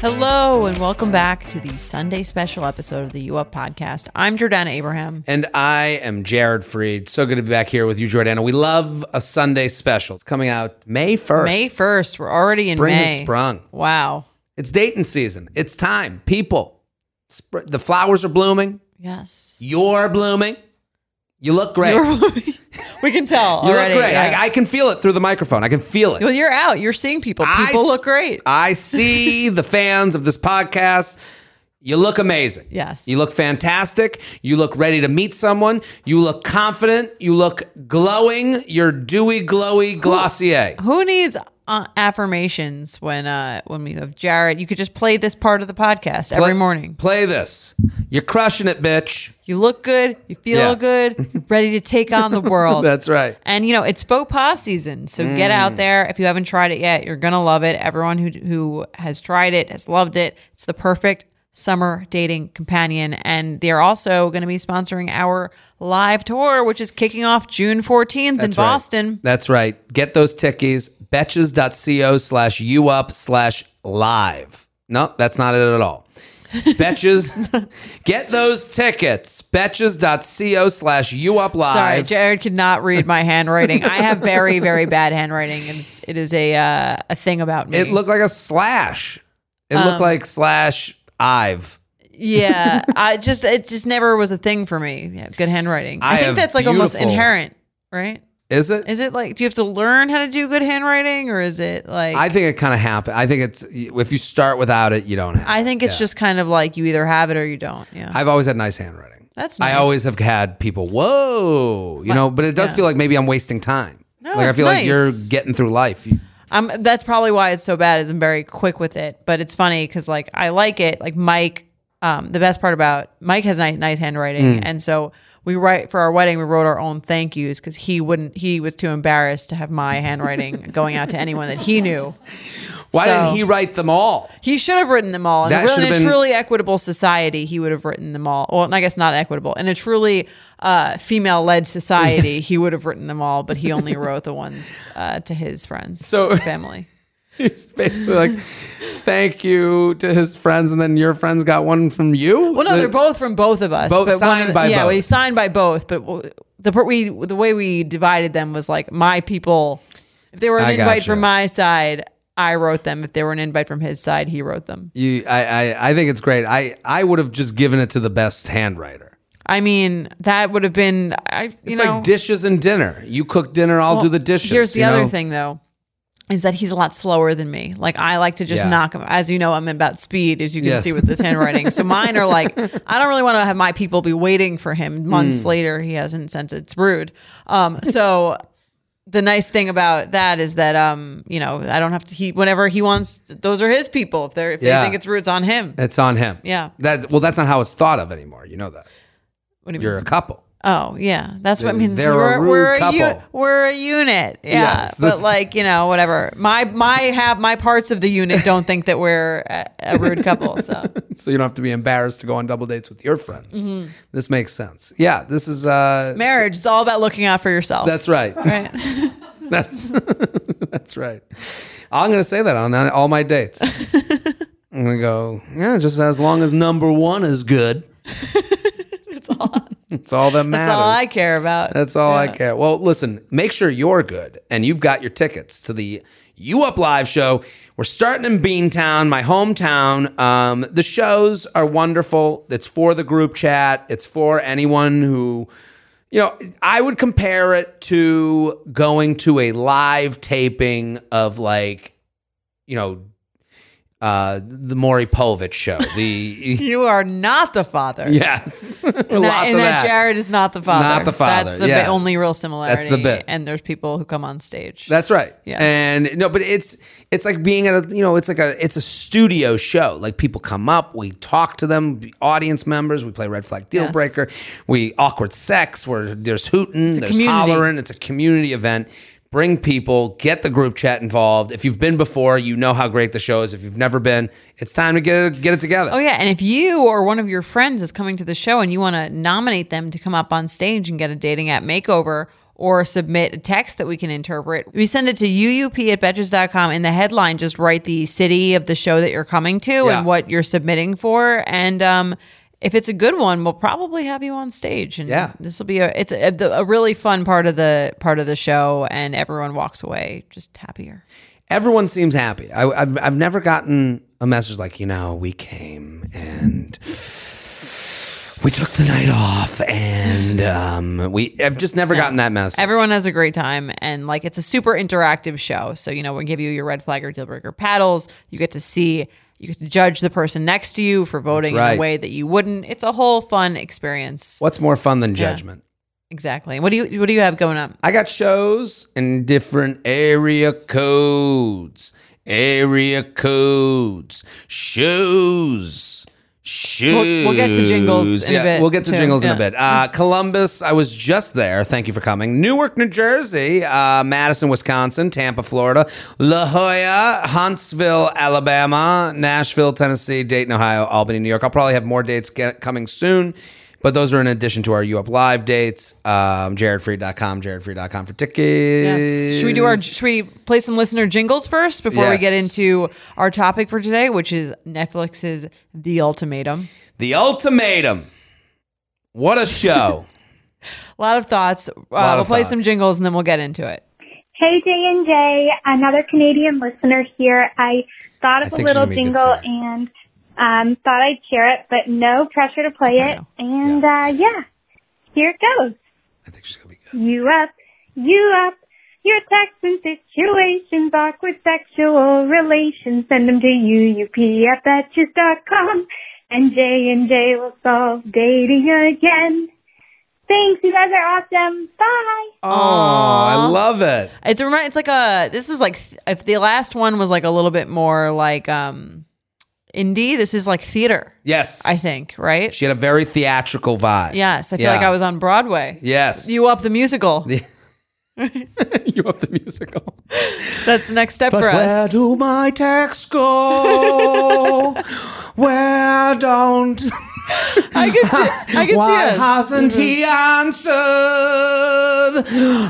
Hello, and welcome back to the Sunday special episode of the U Up podcast. I'm Jordana Abraham. And I am Jared Freid. So good to be back here with you, Jordana. We love a Sunday special. It's coming out May 1st. May 1st. We're already Spring in May. sprung. Wow. It's dating season. It's time. People, the flowers are blooming. Yes. You're blooming. You look great. we can tell you already. look great. yeah. I, I can feel it through the microphone. I can feel it. well, you're out. You're seeing people. People s- look great. I see the fans of this podcast. You look amazing. Yes. You look fantastic. You look ready to meet someone. You look confident. You look glowing. You're dewy, glowy, glossier. Who needs uh, affirmations when uh when we have Jared? You could just play this part of the podcast every Play- morning. Play this. You're crushing it, bitch. You look good. You feel Yeah. good. You're ready to take on the world. That's right. And you know, it's faux pas season. So get Mm. out there. If you haven't tried it yet, you're gonna love it. Everyone who who has tried it has loved it. It's the perfect summer dating companion. And they're also gonna be sponsoring our live tour, which is kicking off June 14th in That's right. Boston. That's right. Get those tickies. Betches.co slash you up slash live. No, that's not it at all. Betches. Get those tickets. Betches.co slash you up live. Sorry, Jared could not read my handwriting. I have very, very bad handwriting. It's, it is a uh, a thing about me. It looked like a slash. It Um, looked like slash Ive. Yeah, I just it just never was a thing for me. Yeah, good handwriting. I, I think have that's like almost beautiful- inherent, right? Is it? Is it like do you have to learn how to do good handwriting, or is it like? I think it kind of happened. I think it's if you start without it, you don't have. I think it's just kind of like you either have it or you don't. Yeah, I've always had nice handwriting. That's nice. I always have had people, whoa, you know, but it does yeah. feel like maybe I'm wasting time. No, like I it's feel like you're nice. getting through life. You, Um, that's probably why it's so bad. Is I'm very quick with it, but it's funny because like I like it. Like Mike, um, the best part about Mike has nice, nice handwriting, and so we write for our wedding. We wrote our own thank yous because he wouldn't. He was too embarrassed to have my handwriting going out to anyone that he knew. Why So- didn't he write them all? He should have written them all. In, That a, really, should in a been- truly equitable society, he would have written them all. Well, I guess not equitable. In a truly uh, female-led society, he would have written them all, but he only wrote the ones uh, to his friends, So- and family. He's basically like, thank you to his friends, and then your friends got one from you. Well, no, they're both from both of us. Both but signed of- by yeah, both. we signed by both. But the we the way we divided them was like my people. If they were an invite gotcha. from my side, I wrote them. If they were an invite from his side, he wrote them. You, I, I, I think it's great. I, I would have just given it to the best handwriter. I mean, that would have been. I you It's know. like dishes and dinner. You cook dinner, I'll do the dishes. Here's the other know? thing, though, is that he's a lot slower than me. Like I like to just Yeah. knock him. As you know, I'm about speed, as you can Yes. see with this handwriting. so mine are like, I don't really want to have my people be waiting for him months Hmm. later. He hasn't sent it. It's rude. Um, so. The nice thing about that is that um you know I don't have to he whenever he wants those are his people if they're if Yeah. they think it's rude it's on him It's on him. Yeah. That's well. That's not how it's thought of anymore. You know that. what do you You're mean a couple. Oh yeah, that's what I mean. They're a we're, rude we're, couple. u- we're a unit. Yeah, Yes, but like you know, whatever. My my have my parts of the unit don't think that we're a, a rude couple. So So you don't have to be embarrassed to go on double dates with your friends. Mm-hmm. This makes sense. Yeah. This is uh marriage is all about looking out for yourself. That's right. right. That's that's right. I'm gonna say that on all my dates. I'm gonna go. Yeah, just as long as number one is good. That's all. It's all that matters. That's all I care about. That's all I care. Well, listen, make sure you're good and you've got your tickets to the You Up Live show. We're starting in Beantown, my hometown. Um, the shows are wonderful. It's for the group chat, it's for anyone who, you know, I would compare it to going to a live taping of like, you know, uh, the Maury Povich show. The You are not the father. yes, And that, and of that that. Jared is not the father. Not the father, That's the yeah. bi- only real similarity. That's the bit. And there's people who come on stage. That's right. Yes. And no, but it's it's like being at a you know it's like a it's a studio show. Like people come up, we talk to them, audience members. We play red flag deal Yes. breaker. We awkward sex where there's hooting, there's community. hollering. It's a community event. Bring people, get the group chat involved. If you've been before, you know how great the show is. If you've never been, it's time to get it, get it together. Oh yeah, and if you or one of your friends is coming to the show and you want to nominate them to come up on stage and get a dating app makeover or submit a text that we can interpret, we send it to uup at betches.com. In the headline, just write the city of the show that you're coming to Yeah. and what you're submitting for. And um, if it's a good one, we'll probably have you on stage. And Yeah. this will be a it's a, a really fun part of the part of the show, and everyone walks away just happier. everyone seems happy. I, I've I've never gotten a message like you know we came and we took the night off and um, we. I've just never gotten that message. Everyone has a great time, and like it's a super interactive show. So you know, we give you your red flag or deal breaker paddles. You get to see, you get to judge the person next to you for voting in a way that you wouldn't. It's a whole fun experience. What's more fun than judgment? Exactly. What do you What do you have going up? I got shows in different area codes. Area codes. Shows. Shoes. We'll- we'll get to jingles in a yeah, bit, We'll get to too. jingles in a bit. Uh, Columbus, I was just there. Thank you for coming. Newark, New Jersey. Uh, Madison, Wisconsin. Tampa, Florida. La Jolla, Huntsville, Alabama. Nashville, Tennessee. Dayton, Ohio. Albany, New York. I'll probably have more dates get, coming soon. But those are in addition to our U Up Live dates. Um, JaredFreid.com, JaredFreid.com for tickets. Yes. Should we do our? Should we play some listener jingles first before we get into our topic for today, which is Netflix's The Ultimatum? The Ultimatum. What a show. A lot of thoughts. Uh, Lot we'll of play thoughts. some jingles and then we'll get into it. Hey J and J, another Canadian listener here. I thought of a little she's gonna be a good jingle and um, thought I'd share it, but no pressure to play it. Soprano. And uh, yeah, here it goes. I think she's going to be good. You up, you up. Your texts and situations, awkward sexual relations, send them to uup at betches.com. And J and J will solve dating again. Thanks, you guys are awesome. Bye. Oh, I love it. It's a remi- It's like a. This is like if the last one was like a little bit more like um indie. This is like theater. Yes. I think right. She had a very theatrical vibe. yes, I feel Yeah. like I was on Broadway. Yes. You up the musical? you up the musical. That's the next step But for us. where do my texts go? where don't? I can see. I can Why see us. hasn't he answered?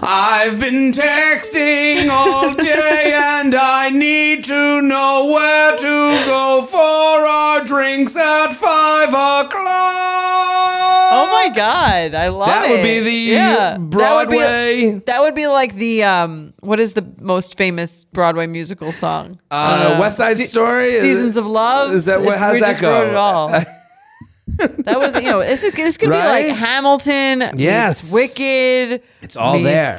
I've been texting all day and I need to know where to go for our drinks at five o'clock. Oh my god, I love That it. would be the yeah. That would be- Broadway. That would be like the um. What is the most famous Broadway musical song? Uh, West Side Se- Story? Seasons of Love. is that what- It's- how's we that just wrote go? it all. that was you know this is this could Right? be like Hamilton. Yes. Wicked. It's all there.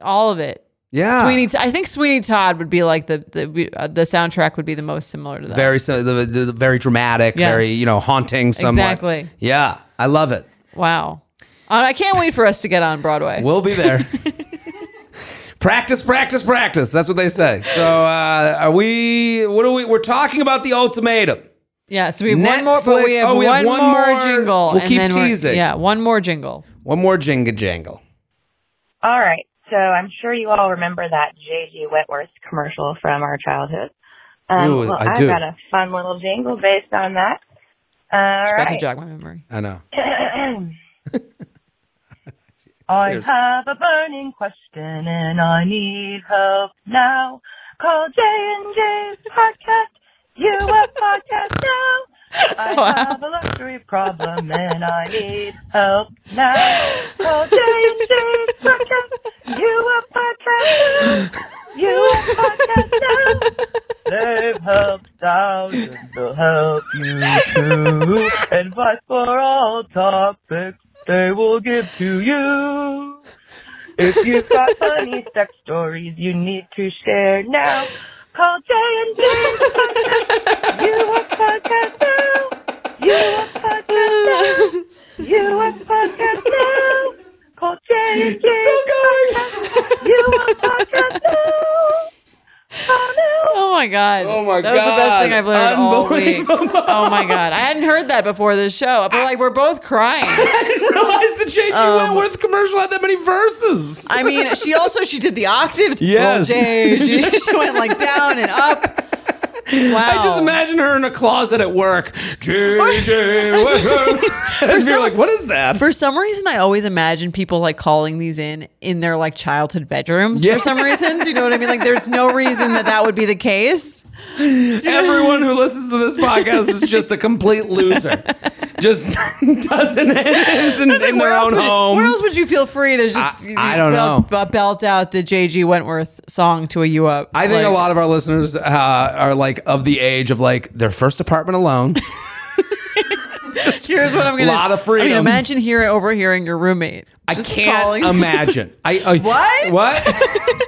All of it. Yeah. Sweeney. I think Sweeney Todd would be like the the uh, the soundtrack would be the most similar to that. very the, the, the very dramatic, Yes. very you know haunting. Somewhat. Exactly. Yeah, I love it. wow. Uh, I can't wait for us to get on Broadway. We'll be there. practice, practice, practice. That's what they say. So uh, are we? What are we? We're talking about the ultimatum. Yeah. So we have one more, but we have, oh, we one, have one more, more. jingle. We'll and keep then teasing. Yeah, one more jingle. One more jingle jangle. All right. So I'm sure you all remember that J.G. Wentworth commercial from our childhood. Um, Ooh, well, I have do. got a fun little jingle based on that. All Just about to right. jog my memory. I know. I Cheers. have a burning question and I need help now. Call J and J's podcast. You a podcast now. I have a luxury problem and I need help now. Oh, call J and J's podcast. You a podcast now. You a podcast now. They've helped thousands, they'll help you too. Advice for all topics they will give to you. If you've got funny sex stories you need to share now, call J and J podcast now. You a podcast now. You a podcast now. Called J and J. Still going. You a podcast now. Oh, no. oh my god! Oh my that god! That was the best thing I've learned all week. Oh my god! I hadn't heard that before this show. But like, we're both crying. I didn't realize the J.G. Um, Wentworth commercial had that many verses. I mean, she also she did the octaves. Yes, well, J.G. She went like down and up. Wow. I just imagine her in a closet at work. J.J. And you're like, what is that? For some reason, I always imagine people like calling these in in their like childhood bedrooms. Yeah. For some reason, do you know what I mean? Like, there's no reason that that would be the case. Everyone who listens to this podcast is just a complete loser. Just doesn't isn't Like, in their own would home. where else would you feel free to just I- I don't belt, know. belt out the JG Wentworth song to a you up? I think Like, a lot of our listeners uh, are like of the age of like their first apartment alone. Here's what I'm gonna. A Lot of I freedom. mean, imagine hearing overhearing your roommate. I can't calling- imagine. I, I What? What?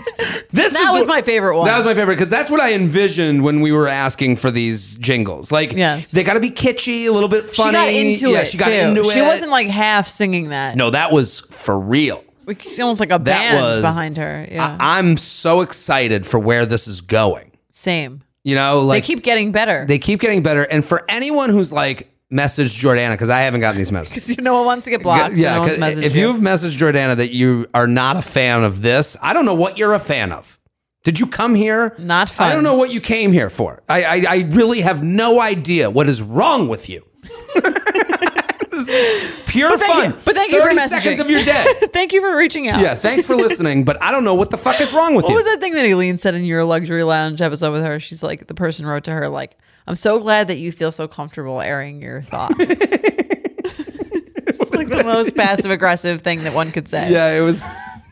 This That is was what- my favorite one. That was my favorite because that's what I envisioned when we were asking for these jingles. Like, Yes. they got to be kitschy, a little bit funny. She funny. got into yeah, it. She got too. into it. She wasn't like half singing that. No, that was for real. We- almost like a That band was behind her. Yeah, I, I'm so excited for where this is going. same. You know, like They keep getting better. they keep getting better. And for anyone who's like messaged Jordana, because I haven't gotten these messages. Because you no one wants to get blocked. so yeah, no one's 'cause if you. you've messaged Jordana that you are not a fan of this, I don't know what you're a fan of. Did you come here? Not fun. I don't know what you came here for. I I, I really have no idea what is wrong with you. This is pure But fun. you- but thank you for 30 messaging. seconds of your day. Thank you for reaching out. yeah, thanks for listening, but I don't know what the fuck is wrong with What you. What was that thing that Eileen said in your luxury lounge episode with her? She's like, the person wrote to her, like, I'm so glad that you feel so comfortable airing your thoughts. it's like the most passive aggressive thing that one could say. Yeah, it was.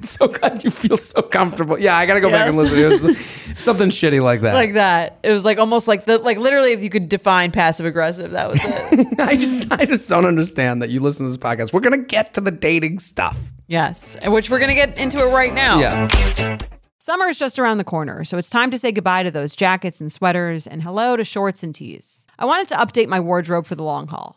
So glad you feel so comfortable. Yeah, I gotta go back and Yes. listen. It was something shitty like that. Like that. It was like almost like the like literally if you could define passive aggressive, that was it. I just, I just don't understand that you listen to this podcast. We're gonna get to the dating stuff. yes. And which we're gonna get into it right now. Yeah, Summer is just around the corner, so it's time to say goodbye to those jackets and sweaters and hello to shorts and tees. I wanted to update my wardrobe for the long haul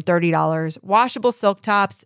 $30, washable silk tops,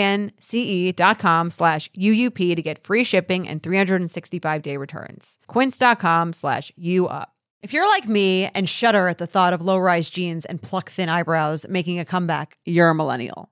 Q-U-I-N-C-E dot com slash UUP to get free shipping and 365 day returns. Quince.com slash UUP. If you're like me and shudder at the thought of low rise jeans and pluck thin eyebrows making a comeback, you're a millennial.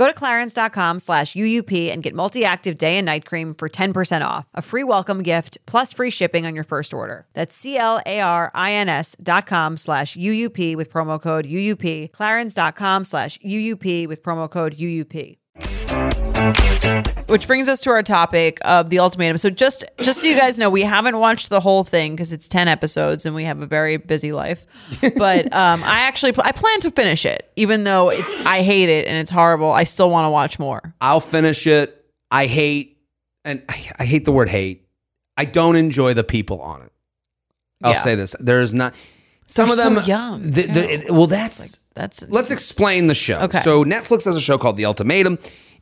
Go to clarins.com slash UUP and get multi active day and night cream for 10% off, a free welcome gift, plus free shipping on your first order. That's C L A R I N S dot com slash UUP with promo code UUP, clarins.com slash UUP with promo code UUP. Which brings us to our topic of the ultimatum. So just just so you guys know, we haven't watched the whole thing because it's ten episodes and we have a very busy life. But um, I actually pl- I plan to finish it, even though it's I hate it and it's horrible. I still want to watch more. I'll finish it. I hate, and I, I hate the word hate. I don't enjoy the people on it. I'll Yeah. say this: there's not some They're of so them young, the- the- too. well, that's Like that's let's explain the show. Okay. So Netflix has a show called The Ultimatum.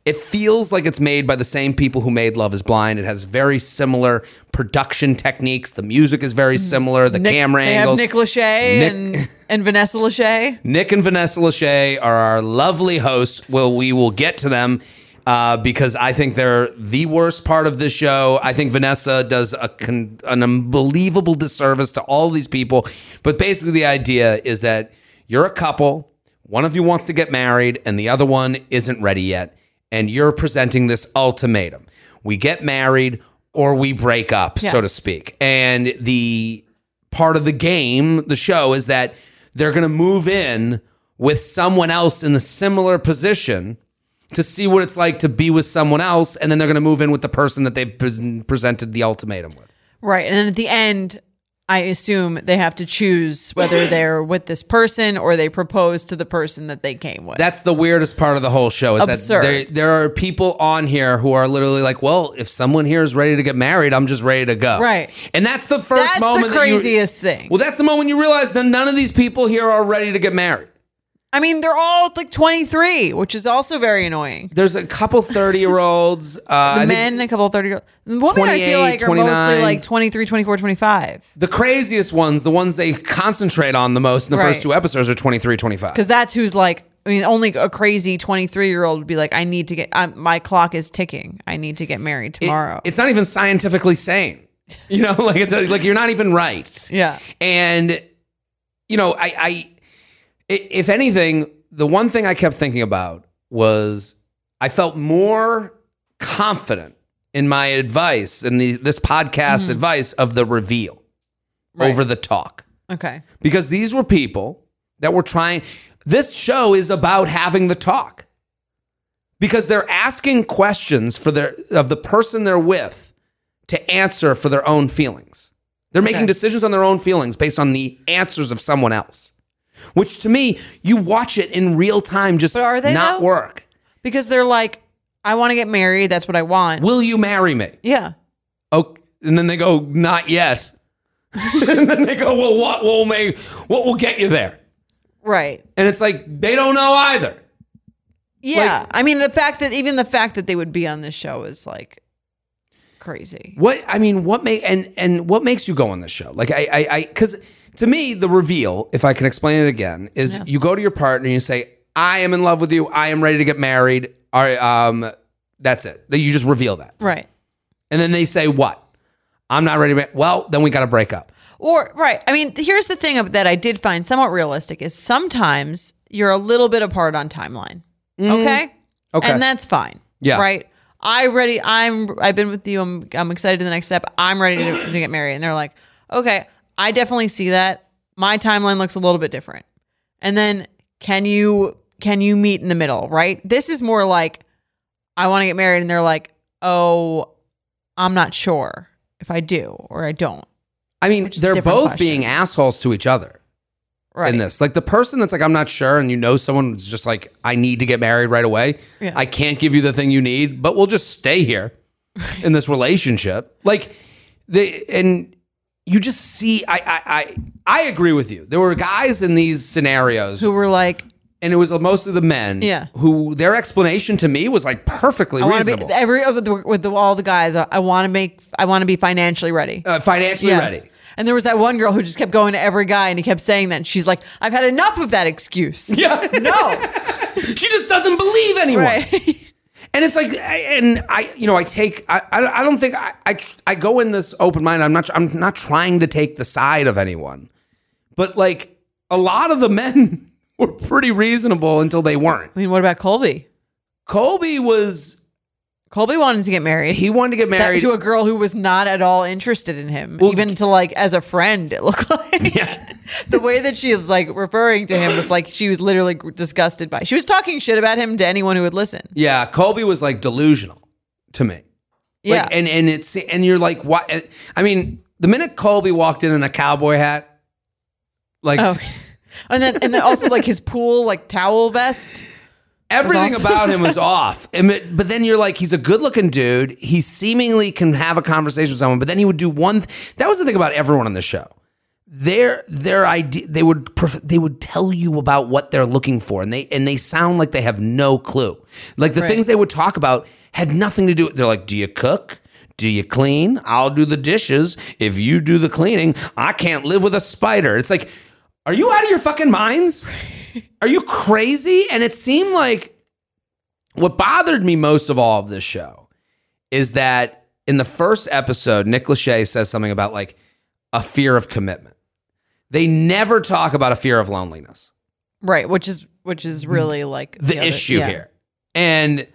It feels like it's made by the same people who made Love Is Blind. It has very similar production techniques. The music is very similar. The Nick- camera they angles. have Nick Lachey Nick- and and Vanessa Lachey. Nick and Vanessa Lachey are our lovely hosts. Well, we will get to them uh, because I think they're the worst part of this show. I think Vanessa does a con- an unbelievable disservice to all these people. But basically, the idea is that you're a couple. One of you wants to get married, and the other one isn't ready yet. And you're presenting this ultimatum: we get married or we break up, so to speak. And the part of the game, the show, is that they're going to move in with someone else in the similar position to see what it's like to be with someone else, and then they're going to move in with the person that they've presented the ultimatum with. Right. And then at the end, I assume they have to choose whether they're with this person or they propose to the person that they came with. That's the weirdest part of the whole show is Absurd. that there, there are people on here who are literally like, well, if someone here is ready to get married, I'm just ready to go. Right. And that's the first That's moment That's the that you- craziest thing. well, that's the moment you realize that none of these people here are ready to get married. I mean, they're all like 23, which is also very annoying. There's a couple 30 year olds. Uh, The I men, a couple 30 year olds. Women, I feel like, are 29. mostly like 23, 24, 25. The craziest ones, the ones they concentrate on the most in the Right. first two episodes are 23, 25. Because that's who's like, I mean, only a crazy 23 year old would be like, I need to get, I'm, my clock is ticking. I need to get married It- tomorrow. it's not even scientifically sane. You know, like it's like you're not even right. yeah. And you know, I, i- if anything, the one thing I kept thinking about was I felt more confident in my advice and the this podcast advice of the reveal Mm-hmm. Right. over the talk. Okay. because these were people that were trying this show is about having the talk because they're asking questions for their of the person they're with to answer for their own feelings they're making decisions on their own feelings based on the answers of someone else which to me you watch it in real time just But are they, not though? work Because they're like, I want to get married. That's what I want. will you marry me yeah. oh and then they go not yet and then they go well what will make what will get you there Right. and it's like they don't know either Yeah. I mean, the fact that even the fact that they would be on this show is like crazy. What I mean, what make and and what makes you go on this show? Like I I I because to me the reveal, if I can explain it again, is Yes. you go to your partner and you say, "I am in love with you. I am ready to get married." All right, um, that's it. That you just reveal that, Right. and then they say, "What? I'm not ready." to ma-" Well, then we got to break up. Or right. I mean, here's the thing that I did find somewhat realistic is sometimes you're a little bit apart on timeline. Okay. Okay. And that's fine. Yeah. Right. I ready. I'm. I've been with you. I'm. I'm excited to the next step. I'm ready to, to get married. And they're like, okay, I definitely see that. My timeline looks a little bit different. And then can you can you meet in the middle? Right. This is more like I want to get married, and they're like, oh, I'm not sure if I do or I don't. I mean, Which is a they're both question. being assholes to each other Right. in this. Like the person that's like, "I'm not sure," and you know someone who's just like, "I need to get married right away. Yeah. I can't give you the thing you need, but we'll just stay here in this relationship." Like the and you just see. I I I, I agree with you. There were guys in these scenarios, Who were like, and it was most of the men. Yeah. who their explanation to me was like perfectly I reasonable, be every with, the, with the, all the guys. I, I want to make. I want to be financially ready. uh, financially Yes. ready. And there was that one girl who just kept going to every guy, and he kept saying that. And she's like, "I've had enough of that excuse." Yeah, No. she just doesn't believe anyone. right. And it's like, and I, you know, I take, I, I don't think I, I, I go in this open mind. I'm not, I'm not trying to take the side of anyone, but like a lot of the men were pretty reasonable until they weren't. I mean, what about Colby? Colby was, Colby wanted to get married. He wanted to get That- married. to a girl who was not at all interested in him, Well, even to like as a friend. It looked like Yeah. the way that she was like referring to him was like she was literally disgusted by. She was talking shit about him to anyone who would listen. yeah, Colby was like delusional to me. Like, Yeah, and and it's and you're like, what? Eh, I mean, the minute Colby walked in in a cowboy hat, like oh, and then and then also like his pool like towel vest. Everything about him was off. It- but then you're like, he's a good looking dude. He seemingly can have a conversation with someone, but then he would do one. Th- that was the thing about everyone on the show. Their their idea they would pref- they would tell you about what they're looking for, and they and they sound like they have no clue. Like the Right. things they would talk about had nothing to do. With. They're like, do you cook? Do you clean? I'll do the dishes. If you do the cleaning, I can't live with a spider. It's like, are you out of your fucking minds? Are you crazy? And it seemed like what bothered me most of all of this show is that in the first episode, Nick Lachey says something about like a fear of commitment. They never talk about a fear of loneliness, Right, which is which is really like the, other- issue yeah. here. And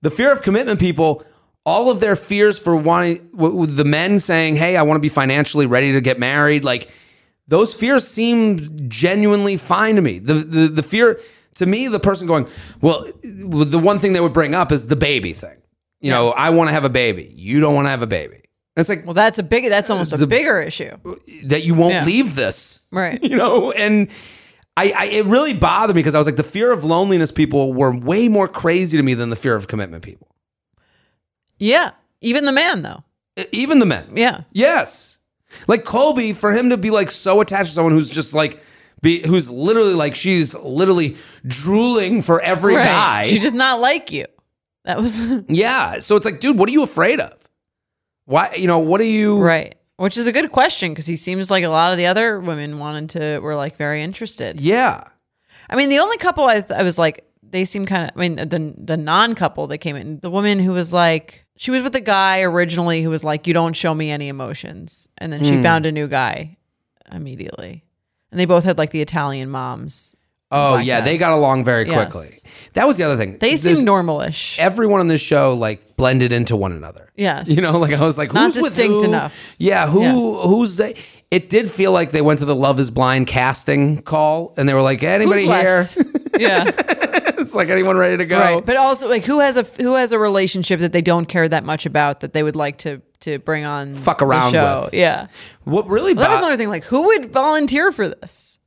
the fear of commitment people, all of their fears for wanting, the men saying, hey, I want to be financially ready to get married, like those fears seem genuinely fine to me. The, the, the fear, to me, the person going, well, the one thing they would bring up is the baby thing. You know, I want to have a baby. You don't want to have a baby. It's like Well, that's a big. That's almost a bigger issue, that you won't Yeah. leave this. right? You know, and I, I it really bothered me because I was like, the fear of loneliness people were way more crazy to me than the fear of commitment people. Yeah, even the man though. E- Even the men. Yeah, Yes. Like Colby, for him to be like so attached to someone who's just like be who's literally like she's literally drooling for every right. guy. She does not like you. That was yeah. So it's like, dude, what are you afraid of? Why you know, what are you right. Which is a good question because he seems like a lot of the other women wanted to were like very interested. Yeah. I mean, the only couple I, I was like, they seem kind of. I mean, the the non couple that came in, the woman who was like, she was with a guy originally who was like, you don't show me any emotions, and then she Hmm. found a new guy immediately, and they both had like the Italian moms. Oh yeah, they got along very Yes. quickly. That was the other thing. They seemed normalish. everyone on this show like blended into one another. Yes. You know, like I was like, Not who's with distinct who? enough. Yeah, who Yes. who's they? It did feel like they went to the Love Is Blind casting call, and they were like, anybody here? yeah. it's like anyone ready to go? Right, but also like who has a who has a relationship that they don't care that much about that they would like to to bring on Fuck the around show. with. Yeah, what really? well, that was another thing. Like, who would volunteer for this?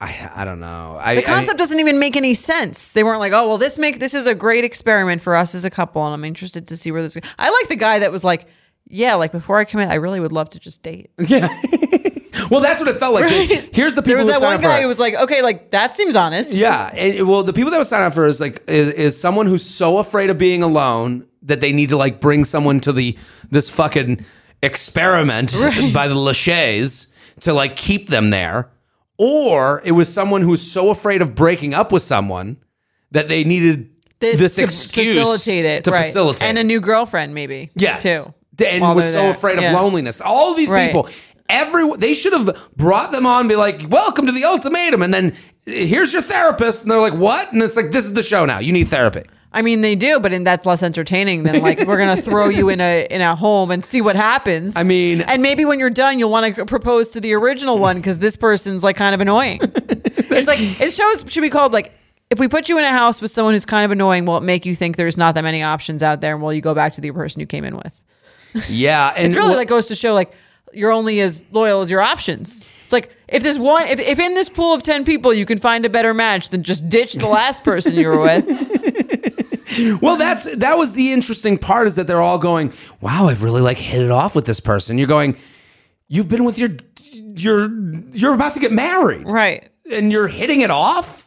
I, I don't know. I, The concept doesn't even make any sense. They weren't like, oh well, this make this is a great experiment for us as a couple, and I'm interested to see where this. I like the guy that was like, yeah, like before I commit, I really would love to just date. Yeah. Well, that's what it felt like. Here's the people. There was that one guy who was like, okay, like that seems honest. Yeah, and, well, the people that would sign up for is like is, is someone who's so afraid of being alone that they need to like bring someone to the this fucking experiment by the Lachey's to like keep them there, or it was someone who's so afraid of breaking up with someone that they needed this, to excuse facilitate it to right. facilitate and a new girlfriend maybe. Yes. too. And was so there. afraid of Yeah. loneliness. All of these Right. people, every they should have brought them on, be like, "Welcome to the ultimatum," and then here's your therapist, and they're like, "What?" And it's like, "This is the show now. You need therapy." I mean, they do, but in, that's less entertaining than like we're gonna throw you in a in a home and see what happens. I mean- and maybe when you're done, you'll want to propose to the original one because this person's like kind of annoying. it's like it shows should be called like if we put you in a house with someone who's kind of annoying, will it make you think there's not that many options out there, and will you go back to the person you came in with? Yeah, and It's really what- like goes to show like you're only as loyal as your options. It's like if there's one, if, if in this pool of ten people you can find a better match, then just ditch the last person you were with. well, that's that was the interesting part is that they're all going, "Wow, I've really like hit it off with this person." You're going, "You've been with your you're you're about to get married, right. and you're hitting it off."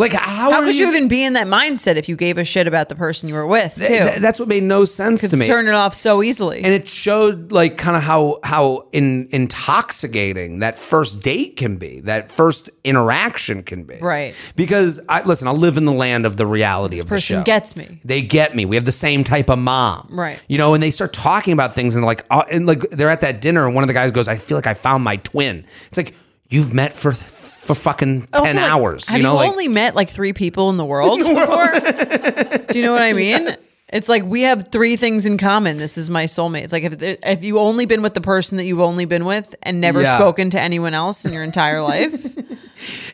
Like how, How could you even be in that mindset if you gave a shit about the person you were with too? Th- th- that's what made no sense to me. Turn it off so easily. and it showed like kind of how how in, intoxicating that first date can be that first interaction can be Right. because i listen i live in the land of the reality of the person show gets me. they get me we have the same type of mom Right. you know and they start talking about things and like uh, and like they're at that dinner and one of the guys goes i feel like i found my twin it's like you've met for for fucking 10 Also, like, hours Have you know you like only met like three people in the world before? Do you know what I mean? It's like we have three things in common. This is my soulmate. It's like if if you only been with the person that you've only been with and never Yeah. spoken to anyone else in your entire life.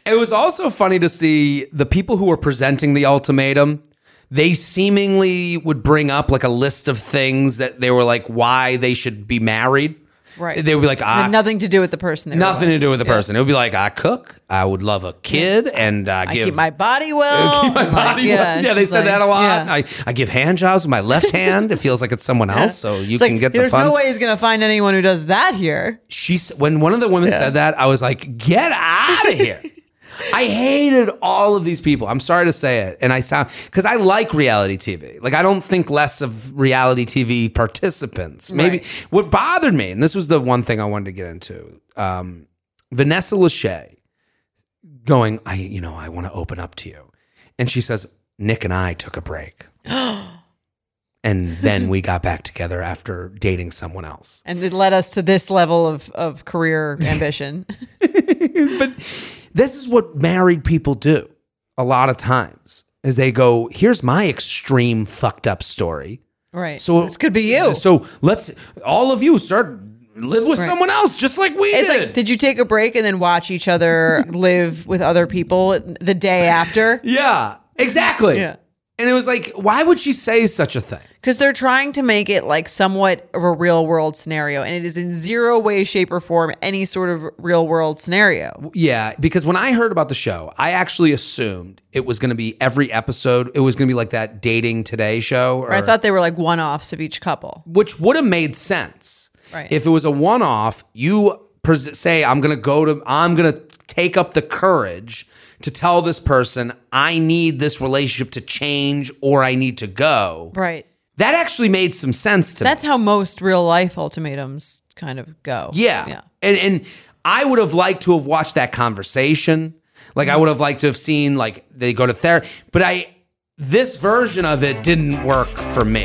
It was also funny to see the people who were presenting the ultimatum. They seemingly would bring up like a list of things that they were like why they should be married. Right. They would be like, I, had nothing to do with the person. Nothing to do with the person. It would be like, I cook, I would love a kid, and uh, I give keep my body well. keep my and, like, well. Yeah, they said like- that a lot. yeah. I, I give hand jobs with my left hand. It feels like it's someone else, so you It's can like, get the there's fun. no way he's gonna find anyone who does that here. she when one of the women said that, I was like, "Get out of here!" I hated all of these people. I'm sorry to say it, and I sound because I like reality TV. Like I don't think less of reality TV participants. Maybe Right. what bothered me, and this was the one thing I wanted to get into. Um, Vanessa Lachey going, I you know I want to open up to you, and she says, Nick and I took a break. And then we got back together after dating someone else. And it led us to this level of, of career ambition. but this is what married people do a lot of times is they go here's my extreme fucked up story right. so this could be you. so let's all of you start live with Right. someone else just like we it's did like, did you take a break and then watch each other live with other people the day after? yeah exactly Yeah. And it was like why would she say such a thing Because they're trying to make it like somewhat of a real world scenario, and it is in zero way, shape, or form any sort of real world scenario. yeah because when i heard about the show i actually assumed it was going to be every episode it was going to be like that dating today show or, I thought they were like one offs of each couple. which would have made sense. Right. If it was a one off, you say, I'm going to go to, I'm going to take up the courage to tell this person, I need this relationship to change or I need to go. Right. That actually made some sense to me. That's me. how most real life ultimatums kind of go. Yeah. Yeah. And, and I would have liked to have watched that conversation. Like, I would have liked to have seen, like, they go to therapy. But I, this version of it didn't work for me.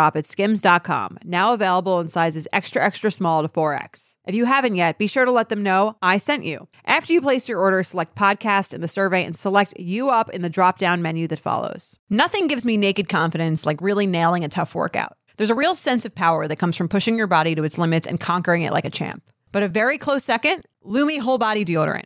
at skims.com, now available in sizes extra, extra small to 4X. If you haven't yet, be sure to let them know I sent you. After you place your order, select podcast in the survey and select you up in the drop down menu that follows. Nothing gives me naked confidence like really nailing a tough workout. There's a real sense of power that comes from pushing your body to its limits and conquering it like a champ. But a very close second, Lume Whole Body Deodorant.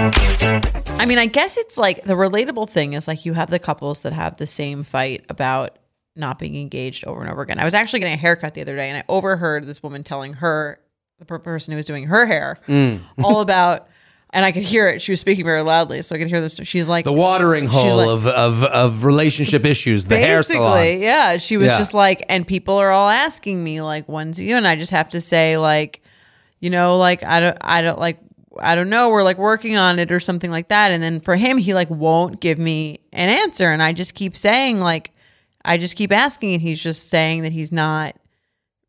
I mean, I guess it's like the relatable thing is like you have the couples that have the same fight about not being engaged over and over again. I was actually getting a haircut the other day and I overheard this woman telling her, the person who was doing her hair, Mm. all about, and I could hear it. She was speaking very loudly, so I could hear this. She's like, The watering hole like- of, of of relationship issues, the hair salon. yeah. She was Yeah. just like, and people are all asking me like, when's you? And I just have to say like, you know, like I don't, I don't like, I don't know. We're like working on it or something like that. And then for him, he like won't give me an answer, and I just keep saying like, I just keep asking, and he's just saying that he's not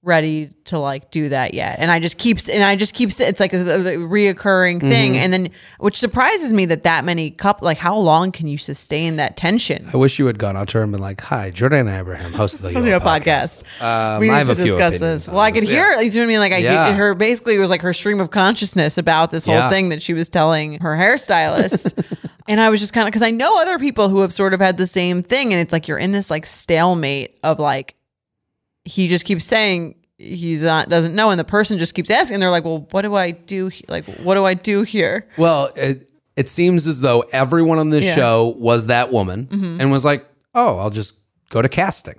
ready to like do that yet and i just keeps and i just keeps it's like a, a reoccurring thing Mm-hmm. and then which surprises me that that many couple like how long can you sustain that tension I wish you had gone out to her and been like, "Hi, Jordan Abraham, host of the Yo podcast. Um, we I need have to discuss this. Well, I could this. hear, Yeah. you know what I mean? Like, I Yeah. her basically it was like her stream of consciousness about this whole Yeah. thing that she was telling her hairstylist. and I was just kind of, because I know other people who have sort of had the same thing. And it's like you're in this like stalemate of like, he just keeps saying, He's not doesn't know, and the person just keeps asking. And they're like, "Well, what do I do? he- Like, what do I do here?" Well, it, it seems as though everyone on this Yeah. show was that woman mm-hmm. and was like, "Oh, I'll just go to casting."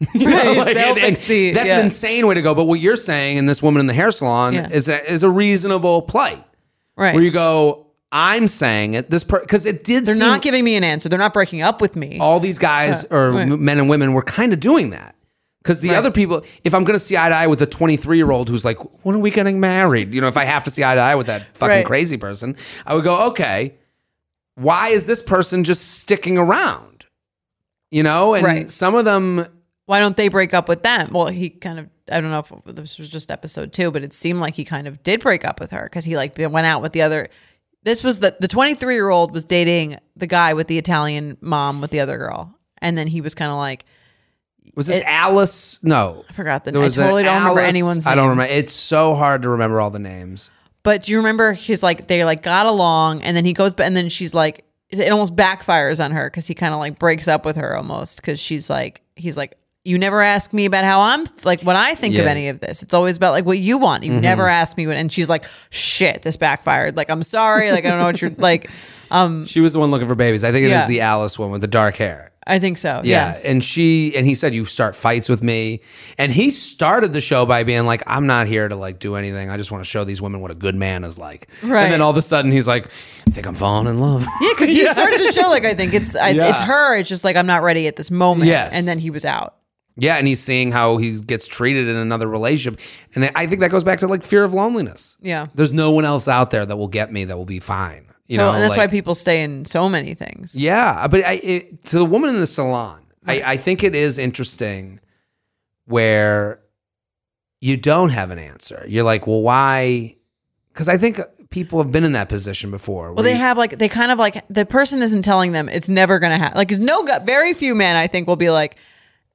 You know, Right, like, and- and the- that's yeah. an insane way to go. But what you're saying, and this woman in the hair salon, Yeah. is a, is a reasonable plight. Right? Where you go, I'm saying it. This because it did. they're seem not giving me an answer. They're not breaking up with me. all these guys or right. men and women were kind of doing that. Because the Right. other people, if I'm going to see eye to eye with a 23 year old who's like, when are we getting married? You know, if I have to see eye to eye with that fucking Right. crazy person, I would go, okay, why is this person just sticking around? You know, and Right. some of them, why don't they break up with them? Well, he kind of, I don't know if this was just episode two, but it seemed like he kind of did break up with her because he like went out with the other. This was the, the 23 year old was dating the guy with the Italian mom with the other girl. And then he was kind of like, was this It- Alice? No. I forgot the name. I totally don't remember Alice- anyone's I don't remember. It's so hard to remember all the names. But do you remember he's like, they like got along and then he goes, and then she's like, it almost backfires on her because he kind of like breaks up with her almost because she's like, he's like, you never ask me about how I'm like what I think of any of this. It's always about like what you want. You never ask me what, and she's like, shit, this backfired. Like, I'm sorry. Like, I don't know what you're like. Um, She was the one looking for babies. I think it is Yeah. the Alice one with the dark hair. I think so. Yeah. Yes. And she and he said you start fights with me. And he started the show by being like, I'm not here to like do anything. I just want to show these women what a good man is like. Right. And then all of a sudden he's like, I think I'm falling in love. yeah, because he started the show like I think it's I, Yeah. it's her. It's just like I'm not ready at this moment. Yes. and then he was out. yeah, and he's seeing how he gets treated in another relationship. And I think that goes back to like fear of loneliness. Yeah. There's no one else out there that will get me that will be fine. You So, know, and that's like- why people stay in so many things. Yeah, but I, it, to the woman in the salon, I, I think it is interesting where you don't have an answer. You're like, well, why? Because I think people have been in that position before. Well, they have like they kind of like the person isn't telling them it's never gonna happen. Like, there's no gu- very few men I think will be like,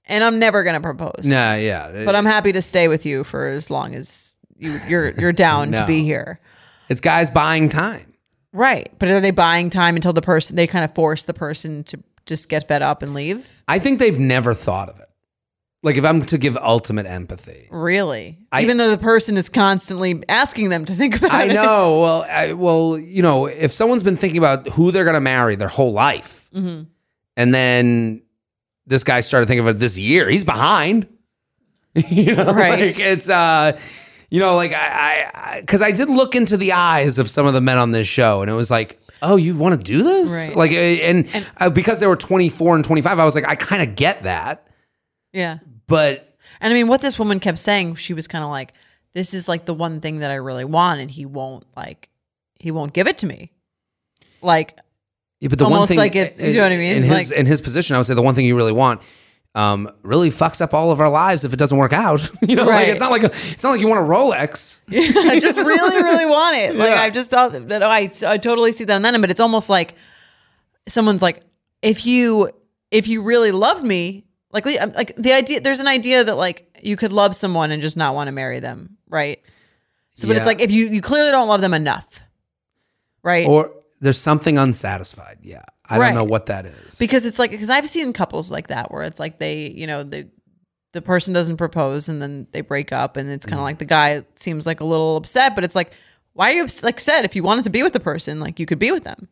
and I'm never gonna propose. Nah, yeah, but I'm happy to stay with you for as long as you you're you're down to be here. It's guys buying time. Right, but are they buying time until the person they kind of force the person to just get fed up and leave? I think they've never thought of it. Like if I'm to give ultimate empathy, Really, I- even though the person is constantly asking them to think about I it. know. Well, I, well, you know, if someone's been thinking about who they're going to marry their whole life, Mm-hmm. and then this guy started thinking about it this year, he's behind. you know, Right. like it's uh, you know, like I, because I, did look into the eyes of some of the men on this show, and it was like. Oh, you want to do this? Right. Like, uh, and, uh, because they were 24 and 25, I was like, I kind of get that. Yeah. But And I mean, what this woman kept saying, she was kind of like, "This is like the one thing that I really want, and he won't like, he won't give it to me." Like, Yeah, but the one thing, like it- you know what I mean? In his Like- in his position, I would say the one thing you really want, um, really fucks up all of our lives if it doesn't work out. you know, like it's not like a, it's not like you want a Rolex. I just really, really want it. Like, Yeah. I just thought that oh, I, I totally see that in them, but it's almost like someone's like, if you, if you really loved me, like, like the idea, there's an idea that like you could love someone and just not want to marry them, right? So, but it's like if you, you clearly don't love them enough, right? Or there's something unsatisfied. Yeah, I Right. don't know what that is. because it's like because I've seen couples like that where it's like they you know they the person doesn't propose and then they break up and it's kind of mm. like the guy seems like a little upset but it's like why are you like said if you wanted to be with the person, like you could be with them.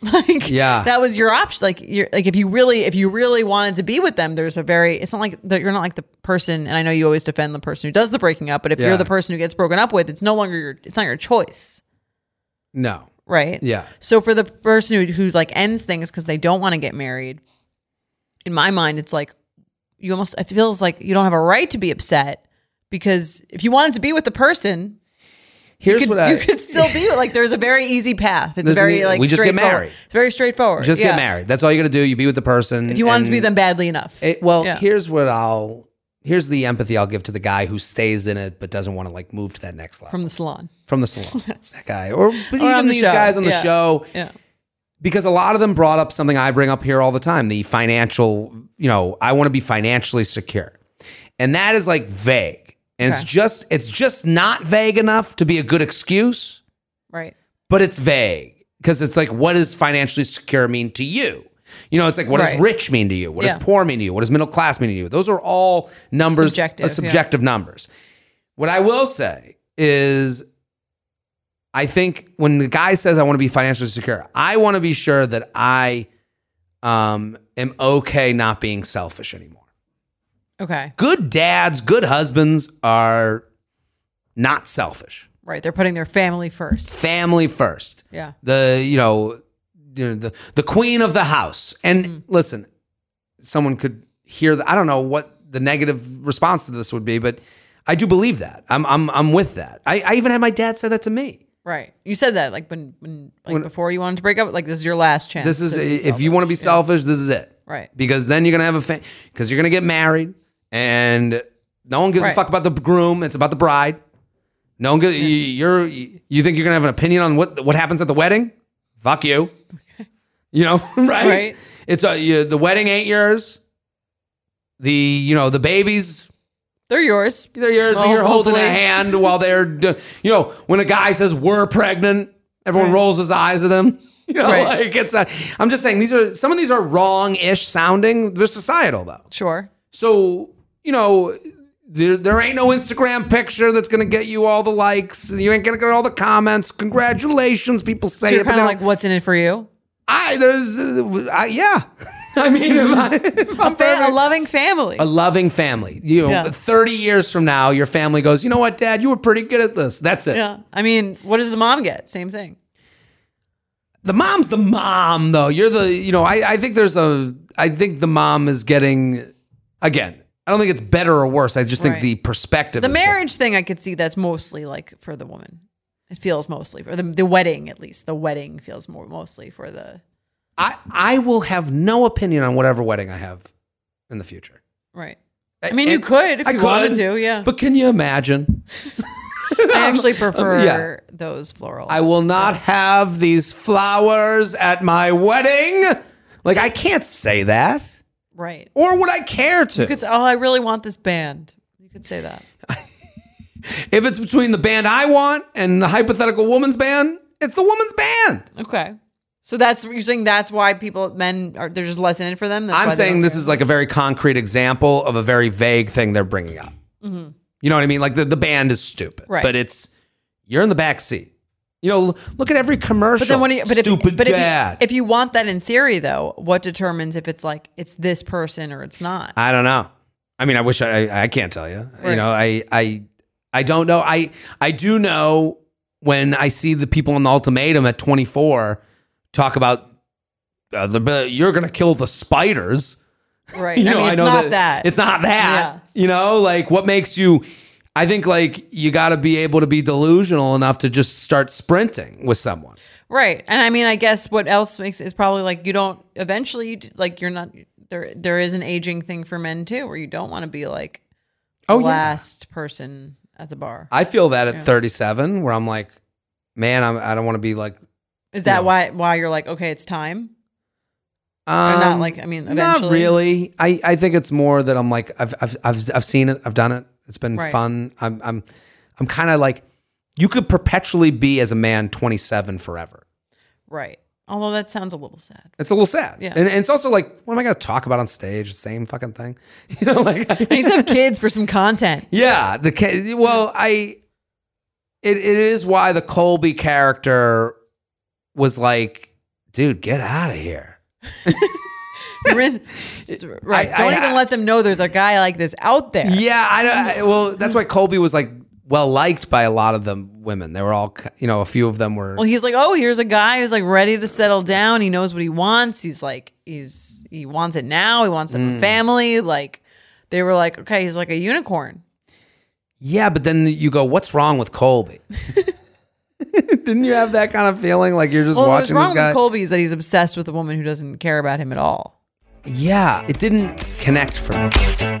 Like Yeah. that was your option. Like you're like if you really if you really wanted to be with them, there's a very it's not like that you're not like the person and I know you always defend the person who does the breaking up, but if Yeah. you're the person who gets broken up with, it's no longer your it's not your choice. No. Right? Yeah. So for the person who who like ends things because they don't want to get married, in my mind, it's like you almost it feels like you don't have a right to be upset because if you wanted to be with the person, Here's you could, what I you could still be like there's a very easy path. It's very like we just get married. It's very straightforward. just Yeah. get married. That's all you got to do. You be with the person. If you wanted to be them badly enough. It, well, Yeah. here's what I'll. Here's the empathy I'll give to the guy who stays in it but doesn't want to like move to that next level from the salon. from the salon. That guy, or but Or even the these show. guys on the Yeah. show, Yeah. because a lot of them brought up something I bring up here all the time: the financial. You know, I want to be financially secure, and that is like vague, and it's just it's just not vague enough to be a good excuse, Right. but it's vague because it's like, what does financially secure mean to you? You know, it's like, what does rich mean to you? What Yeah. does poor mean to you? What does middle class mean to you? Those are all numbers, Subjective, uh, yeah. numbers. What I will say is, I think when the guy says I want to be financially secure, I want to be sure that I um, am okay not being selfish anymore. Okay. Good dads, good husbands are not selfish. Right. They're putting their family first. Family first. Yeah. the you know you know, the the queen of the house. And Mm-hmm. listen, someone could hear that. I don't know what the negative response to this would be, but I do believe that. I'm I'm I'm with that. I, I even had my dad say that to me. Right. You said that like when when like before you wanted to break up, like this is your last chance. This is if you want to be selfish, this is it. Right. Because then you're gonna have a fa- because you're gonna get married, and no one gives a fuck about the groom. It's about the bride. No one gives. You're you think you're gonna have an opinion on what what happens at the wedding? Fuck you. You know, right? Right. It's a, you, the wedding ain't yours. The you know the babies They're yours. they're yours. but oh, you're holding a hand while they're you know when a guy says we're pregnant, everyone Right. rolls his eyes at them. You know, Right. like it's. I'm just saying these are some of these are wrong-ish sounding. They're societal though. Sure. So you know. There, there ain't no Instagram picture that's gonna get you all the likes. You ain't gonna get all the comments. Congratulations, people say So you're it. kind of like, what's in it for you? I there's uh, I, yeah. I mean, if I, if A, fa- a loving family. a loving family. You know, Yeah. 30 years from now, your family goes, you know what, Dad, you were pretty good at this. That's it. yeah. I mean, what does the mom get? Same thing. The mom's the mom, though. You're the, you know, I, I think there's a, I think the mom is getting, again, I don't think it's better or worse. I just think Right. the perspective. The is different. marriage thing, I could see that's mostly like for the woman. It feels mostly for the the wedding, at least. The wedding feels more mostly for the I, I will have no opinion on whatever wedding I have in the future. right. I mean, you could if I you wanted could, to. Yeah. But can you imagine? I actually um, prefer yeah. those florals. I will not have these flowers at my wedding. Like, I can't say that. Right. Or would I care to? You could say, "Oh, I really want this band." You could say that. if it's between the band I want and the hypothetical woman's band, it's the woman's band. Okay. So that's you're saying that's why people men are there's just less in it for them. That's I'm saying this care? is like a very concrete example of a very vague thing they're bringing up. You know what I mean? Like the, the band is stupid, Mm-hmm. Right. but it's you're in the back seat. You know, look at every commercial. But then when you, but stupid if, but dad. If you, if you want that in theory though, what determines if it's like it's this person or it's not? I don't know. I mean, I wish I I can't tell you. You know, I I I don't know. I I do know when I see the people in the ultimatum at 24 talk about uh, the you're going to kill the spiders. Right. You know, I mean, it's know not that. It's not that. You know, like what makes you I think like you got to be able to be delusional enough to just start sprinting with someone. Right. And I mean, I guess what else makes is probably like you don't eventually you like you're not there. There is an aging thing for men too, where you don't want to be like the Oh, yeah. last person at the bar. I feel that at 37 where I'm like, man, I'm, I don't want to be like Is that No. why why you're like okay, it's time? Um, not like- I mean, eventually? Not really. I, I think it's more that I'm like I've I've I've, I've seen it. I've done it. It's been Right. fun. I'm I'm I'm kind of like you could perpetually be as a man 27 forever. Right. Although that sounds a little sad. It's a little sad. Yeah. And, and it's also like, what am I going to talk about on stage? The same fucking thing. You know, like I need to have kids for some content. yeah. The well, I it, it is why the Colby character was like, dude, get out of here. right. I- Don't I- even let them know there's a guy like this out there. Yeah, I don't. I- Well, that's why Colby was like well liked by a lot of the women. They were all, you know, a few of them were. Well, he's like, oh, here's a guy who's like ready to settle down. He knows what he wants. He's like, he's he wants it now. He wants Mm. a family. Like, they were like, okay, he's like a unicorn. yeah, but then you go, what's wrong with Colby? Didn't you have that kind of feeling like you're just Well, what's watching wrong this guy? with Colby is that he's obsessed with a woman who doesn't care about him at all. yeah, it didn't connect for me.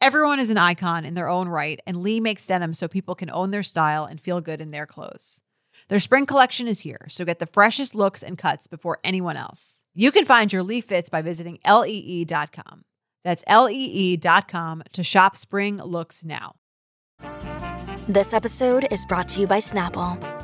Everyone is an icon in their own right, and Lee makes denim so people can own their style and feel good in their clothes. Their spring collection is here, so get the freshest looks and cuts before anyone else. You can find your Lee fits by visiting lee.com. That's lee.com to shop spring looks now. This episode is brought to you by Snapple.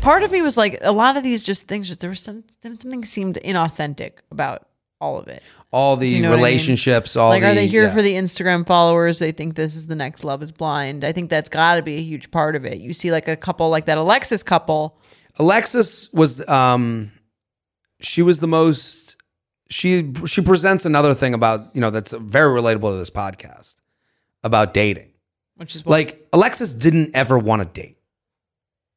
Part of me was like, a lot of these just things, just there was some something seemed inauthentic about all of it. All the you know what I mean? relationships, all like, the, are they here yeah. for the Instagram followers? They think this is the next Love Is Blind. I think that's got to be a huge part of it. You see, like a couple, like that Alexis couple. Alexis was um she was the most she she presents another thing about, you know, that's very relatable to this podcast about dating. Which is what Like Alexis didn't ever want to date.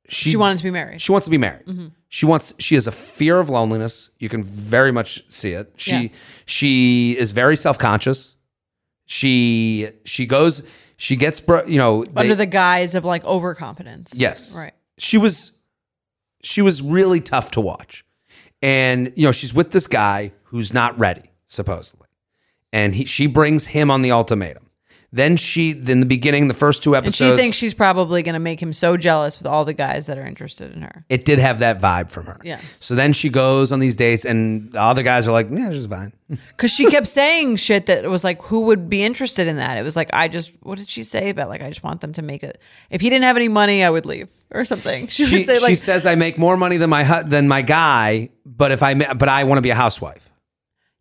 She wanted to be married. She wants to be married. Mm-hmm. She wants. She has a fear of loneliness. You can very much see it. She Yes. she is very self conscious. She she goes. She gets. You know. they- under the guise of like overconfidence. Yes. Right. she was she was really tough to watch. And you know, she's with this guy who's not ready, supposedly. And he she brings him on the ultimatum. Then she in the beginning, the first two And episodes she thinks she's probably going to make him so jealous with all the guys that are interested in her. it did have that vibe from her. Yes. So then she goes on these dates and the other guys are like, Yeah, she's fine. Because she kept saying shit that was like, who would be interested in that? It was like, I just, what did she say about like, I just want them to make it. If he didn't have any money, I would leave or something. She, She, would say she like, says I make more money than my hu- than my guy, but if I ma- but I want to be a housewife.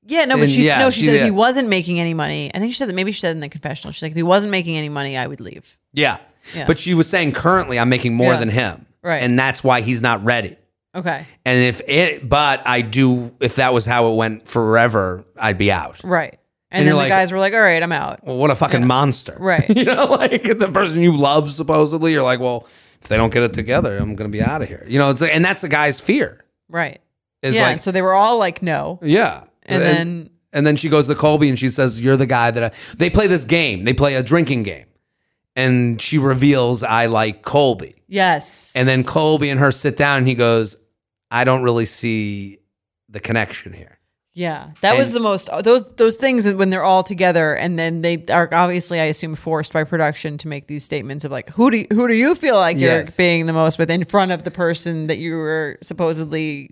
Yeah, no, but and she, yeah, no, she, she said if did. he wasn't making any money, I think she said that maybe she said in the confessional, she's like, if he wasn't making any money, I would leave. Yeah. Yeah. But she was saying currently I'm making more Yes. than him. Right. And that's why he's not ready. Okay. And if it, but I do, if that was how it went forever, I'd be out. Right. And And, then you're the like- guys were like, all right, I'm out. Well, what a fucking monster. Right. you know, like the person you love, supposedly, you're like, well, if they don't get it together, I'm going to be out of here. You know, it's like, and that's the guy's fear. Right. Is yeah. like, and so they were all like, no. yeah. And then- and then she goes to Colby and she says, "You're the guy that I, they play this game. They play a drinking game." And she reveals, "I like Colby." Yes. And then Colby and her sit down and he goes, "I don't really see the connection here." Yeah, that was the most those those things when they're all together, and then they are obviously, I assume, forced by production to make these statements of like, who do you, who do you feel like Yes. you're being the most with in front of the person that you were supposedly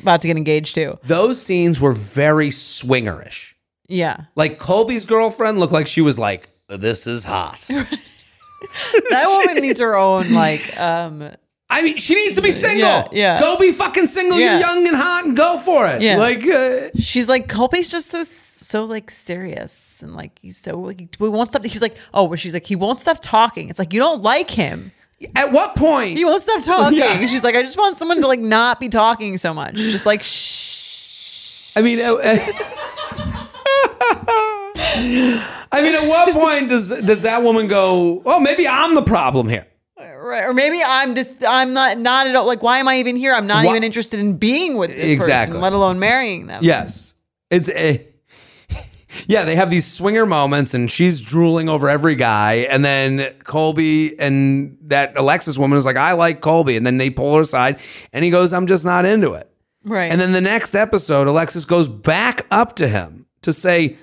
about to get engaged to? Those scenes were very swingerish. Yeah, Like Colby's girlfriend looked like she was like, "This is hot." that woman needs her own like, um, I mean, she needs to be single. Yeah, yeah. Go be fucking single. Yeah. You're young and hot and go for it. Yeah. Like, uh, she's like, Colby's just so so like serious and like he's so like he won't stop. He's like, oh, where she's like, he won't stop talking. It's like you don't like him. At what point? He won't stop talking. Yeah. She's like, I just want someone to like not be talking so much. Just like shh. I mean, uh, I mean, at what point does does that woman go? Oh, maybe I'm the problem here. Right. Or maybe I'm just I'm not not at all like why am I even here? I'm not Wha- even interested in being with this Exactly. person, let alone marrying them. Yes, it's a. Yeah, they have these swinger moments, and she's drooling over every guy, and then Colby and that Alexis woman is like, "I like Colby," and then they pull her aside, and he goes, "I'm just not into it." Right. And then the next episode, Alexis goes back up to him to say,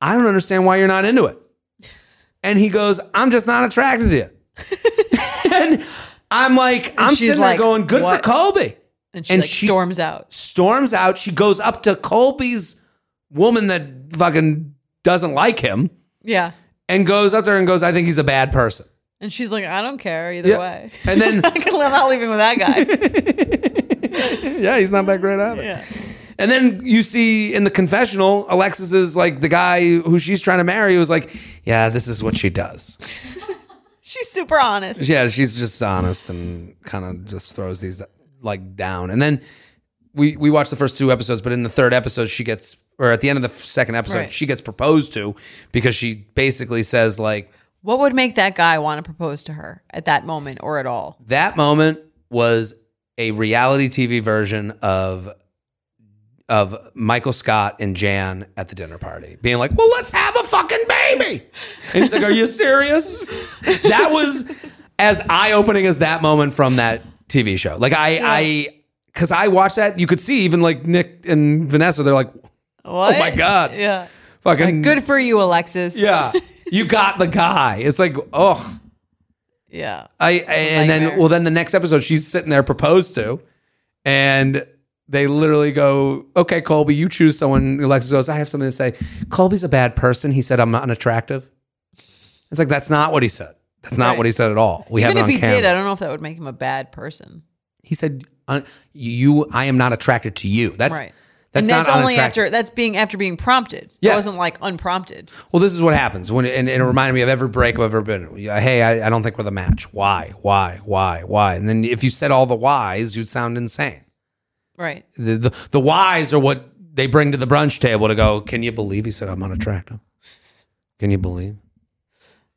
I don't understand why you're not into it. And he goes, I'm just not attracted to you. and I'm like, I'm she's sitting there like, going, good "What?" for Colby. and she and like she- storms out. Storms out. She goes up to Colby's woman that fucking doesn't like him Yeah. and goes up there and goes, I think he's a bad person. And she's like, I don't care either Yeah. way. And then- I'm not leaving with that guy. yeah, he's not that great either. yeah. And then you see in the confessional, Alexis is like the guy who she's trying to marry was like, yeah, this is what she does. She's super honest. Yeah, she's just honest and kind of just throws these like down. And then we we watch the first two episodes, but in the third episode, she gets or at the end of the second episode, Right. she gets proposed to because she basically says like What would make that guy want to propose to her at that moment or at all? that moment was a reality TV version of of Michael Scott and Jan at the dinner party, being like, "Well, let's have a fucking baby." And he's like, "Are you serious?" that was as eye opening as that moment from that TV show. Like I, I, because I watched that, you could see even like Nick and Vanessa, they're like, What? "Oh my god, Yeah. fucking Good for you, Alexis. yeah." You got the guy. It's like, oh, Yeah. I and then well then the next episode she's sitting there proposed to, and they literally go, "Okay, Colby, you choose someone." Alexis goes, "I have something to say." Colby's a bad person. He said I'm not unattractive. It's like that's not what he said. That's not Right. what he said at all. We Even if he camera. did, I don't know if that would make him a bad person. he said, "You, I am not attracted to you." That's right. That's and not that's only after that's being after being prompted. Yes. It wasn't like unprompted. Well, this is what happens when, and, and it reminded me of every break I've ever been. Hey, I, I don't think we're the match. Why? Why? Why? Why? And then if you said all the whys, you'd sound insane. Right. The, the the whys are what they bring to the brunch table to go. Can you believe he said I'm unattractive? Can you believe?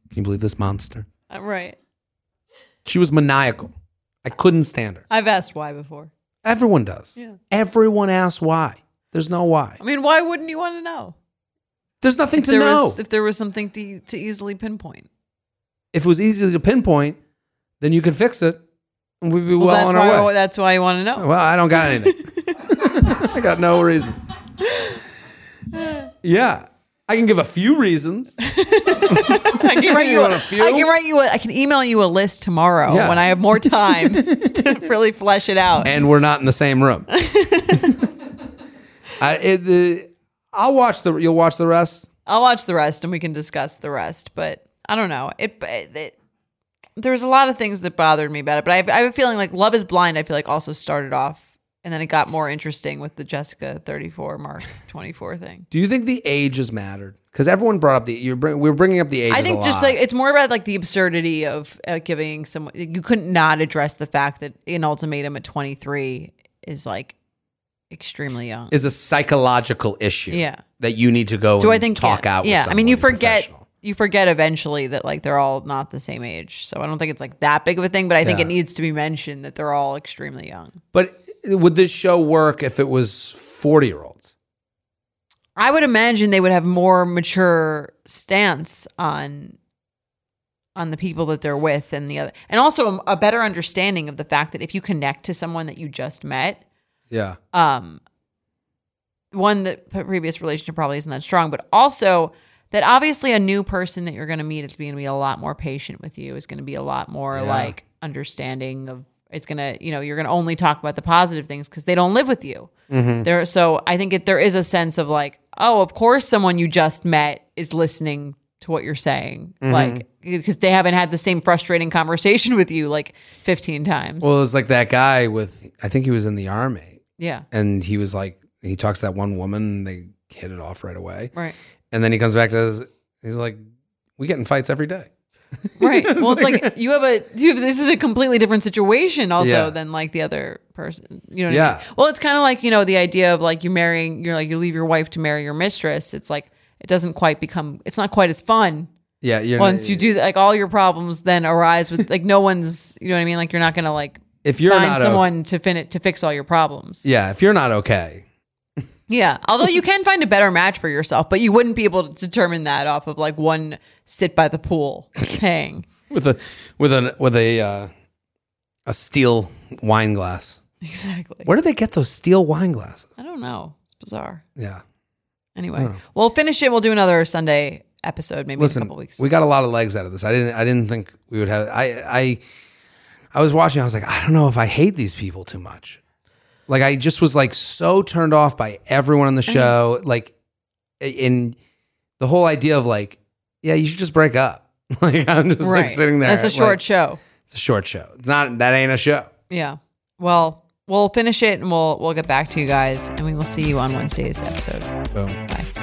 Can you believe this monster? Uh, Right. She was maniacal. I couldn't stand her. I've asked why before. Everyone does. Yeah. Everyone asks why. There's no why. I mean, why wouldn't you want to know? There's nothing If to know. was if there was something to to easily pinpoint. if it was easy to pinpoint, then you could fix it, and we'd be well, Well, on why our way. that's why you want to know. Well, I don't got anything. I got no reasons. Yeah, I can give a few reasons. I can write You you. A, a few? I can write you. A, I can email you a list tomorrow Yeah. when I have more time to really flesh it out. and we're not in the same room. I, it, the, I'll watch the. You'll watch the rest. I'll watch the rest and we can discuss the rest. But I don't know. It, it, there was a lot of things that bothered me about it. But I, I have a feeling like Love Is Blind. I feel like also started off and then it got more interesting with the Jessica thirty four Mark twenty four thing. Do you think the age has mattered? Because everyone brought up the. You're bring, we're bringing up the age. I think just like it's more about like the absurdity of uh, giving someone you couldn't not address the fact that an ultimatum at 23 is like extremely young. is a psychological issue. Yeah. that you need to go. Do and I think talk yeah, out? with Yeah, I mean you someone forget professional. you forget eventually that like they're all not the same age. So I don't think it's like that big of a thing, but I think it needs to be mentioned that they're all extremely young. But would this show work if it was forty year olds? I would imagine they would have more mature stance on on the people that they're with and the other and also a, a better understanding of the fact that if you connect to someone that you just met Yeah. um one that previous relationship probably isn't that strong but also that obviously a new person that you're going to meet is going to be a lot more patient with you is going to be a lot more Yeah. like understanding of it's going to you know you're going to only talk about the positive things because they don't live with you Mm-hmm. there so i think it, there is a sense of like oh of course someone you just met is listening to what you're saying Mm-hmm. like because they haven't had the same frustrating conversation with you like 15 times Well, it was like that guy with. I think he was in the army, yeah and he was like, he talks to that one woman. And they hit it off right away. Right. And then he comes back to us. He's like, we get in fights every day. Right. Well, it's like you have a you have this is a completely different situation also Yeah. than like the other person. You know what I Yeah. mean? Well, it's kind of like, you know, the idea of like you marrying you're like you leave your wife to marry your mistress. It's like it doesn't quite become it's not quite as fun Yeah. You're once you do that. Like all your problems then arise with like no one's, you know what I mean? Like you're not going to like if you're find not someone to fin to fix all your problems. yeah, if you're not okay, Yeah. Although you can find a better match for yourself, but you wouldn't be able to determine that off of like one sit by the pool hang. with a with a with a uh, a steel wine glass. Exactly. Where do they get those steel wine glasses? I don't know. It's bizarre. Yeah. Anyway, we'll finish it. We'll do another Sunday episode, maybe in a Listen, couple weeks. we got a lot of legs out of this. I didn't. I didn't think we would have. I. I. I was watching. I was like, I don't know if I hate these people too much. Like, I just was like so turned off by everyone on the uh-huh. show. Like, in the whole idea of like, yeah, you should just break up. like, I'm just like sitting there. That's a short like, show. It's a short show. It's not. That ain't a show. Yeah. Well, we'll finish it and we'll we'll get back to you guys, and we will see you on Wednesday's episode. Boom. Bye.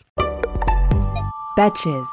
Betches.